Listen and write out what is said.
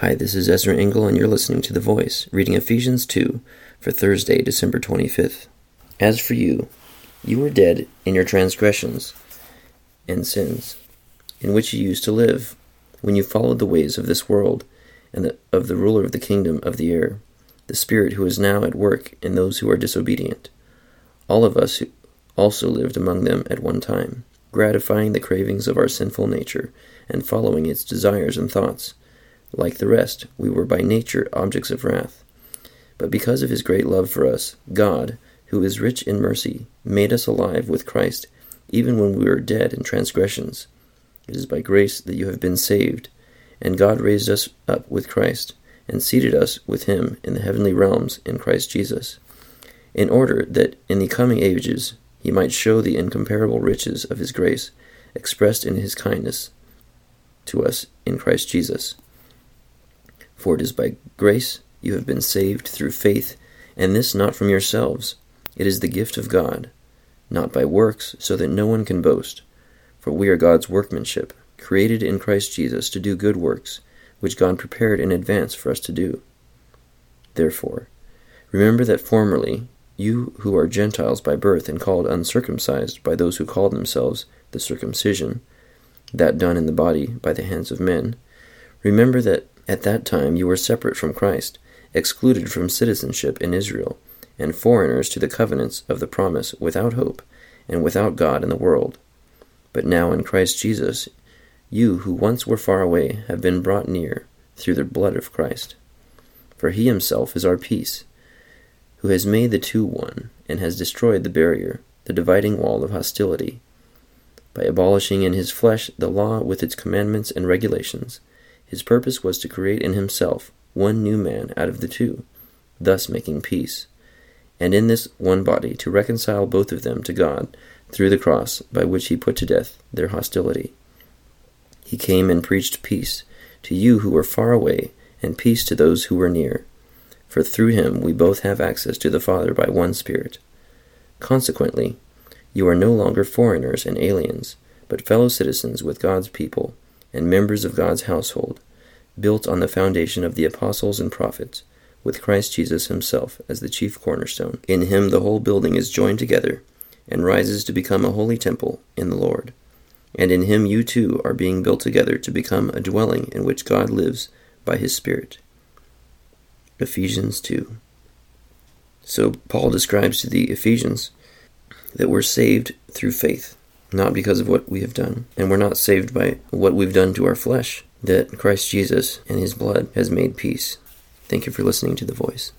Hi, this is Ezra Engel, and you're listening to The Voice, reading Ephesians 2 for Thursday, December 25th. As for you, you were dead in your transgressions and sins, in which you used to live, when you followed the ways of this world and the, of the ruler of the kingdom of the air, the Spirit who is now at work in those who are disobedient. All of us also lived among them at one time, gratifying the cravings of our sinful nature and following its desires and thoughts. Like the rest, we were by nature objects of wrath. But because of his great love for us, God, who is rich in mercy, made us alive with Christ, even when we were dead in transgressions. It is by grace that you have been saved, and God raised us up with Christ, and seated us with him in the heavenly realms in Christ Jesus, in order that in the coming ages he might show the incomparable riches of his grace, expressed in his kindness to us in Christ Jesus. For it is by grace you have been saved through faith, and this not from yourselves. It is the gift of God, not by works, so that no one can boast. For we are God's workmanship, created in Christ Jesus to do good works, which God prepared in advance for us to do. Therefore, remember that formerly you who are Gentiles by birth and called uncircumcised by those who call themselves the circumcision, that done in the body by the hands of men, remember that at that time you were separate from Christ, excluded from citizenship in Israel, and foreigners to the covenants of the promise, without hope, and without God in the world. But now in Christ Jesus, you who once were far away have been brought near through the blood of Christ. For he himself is our peace, who has made the two one, and has destroyed the barrier, the dividing wall of hostility, by abolishing in his flesh the law with its commandments and regulations his purpose was to create in himself one new man out of the two, thus making peace, and in this one body to reconcile both of them to God through the cross by which he put to death their hostility. He came and preached peace to you who were far away, and peace to those who were near. For through him we both have access to the Father by one Spirit. Consequently, you are no longer foreigners and aliens, but fellow citizens with God's people and members of God's household, built on the foundation of the apostles and prophets, with Christ Jesus himself as the chief cornerstone. In him the whole building is joined together and rises to become a holy temple in the Lord. And in him you too are being built together to become a dwelling in which God lives by his Spirit. Ephesians 2. So Paul describes to the Ephesians that we're saved through faith not because of what we have done. And we're not saved by what we've done to our flesh, that Christ Jesus and his blood has made peace. Thank you for listening to The Voice.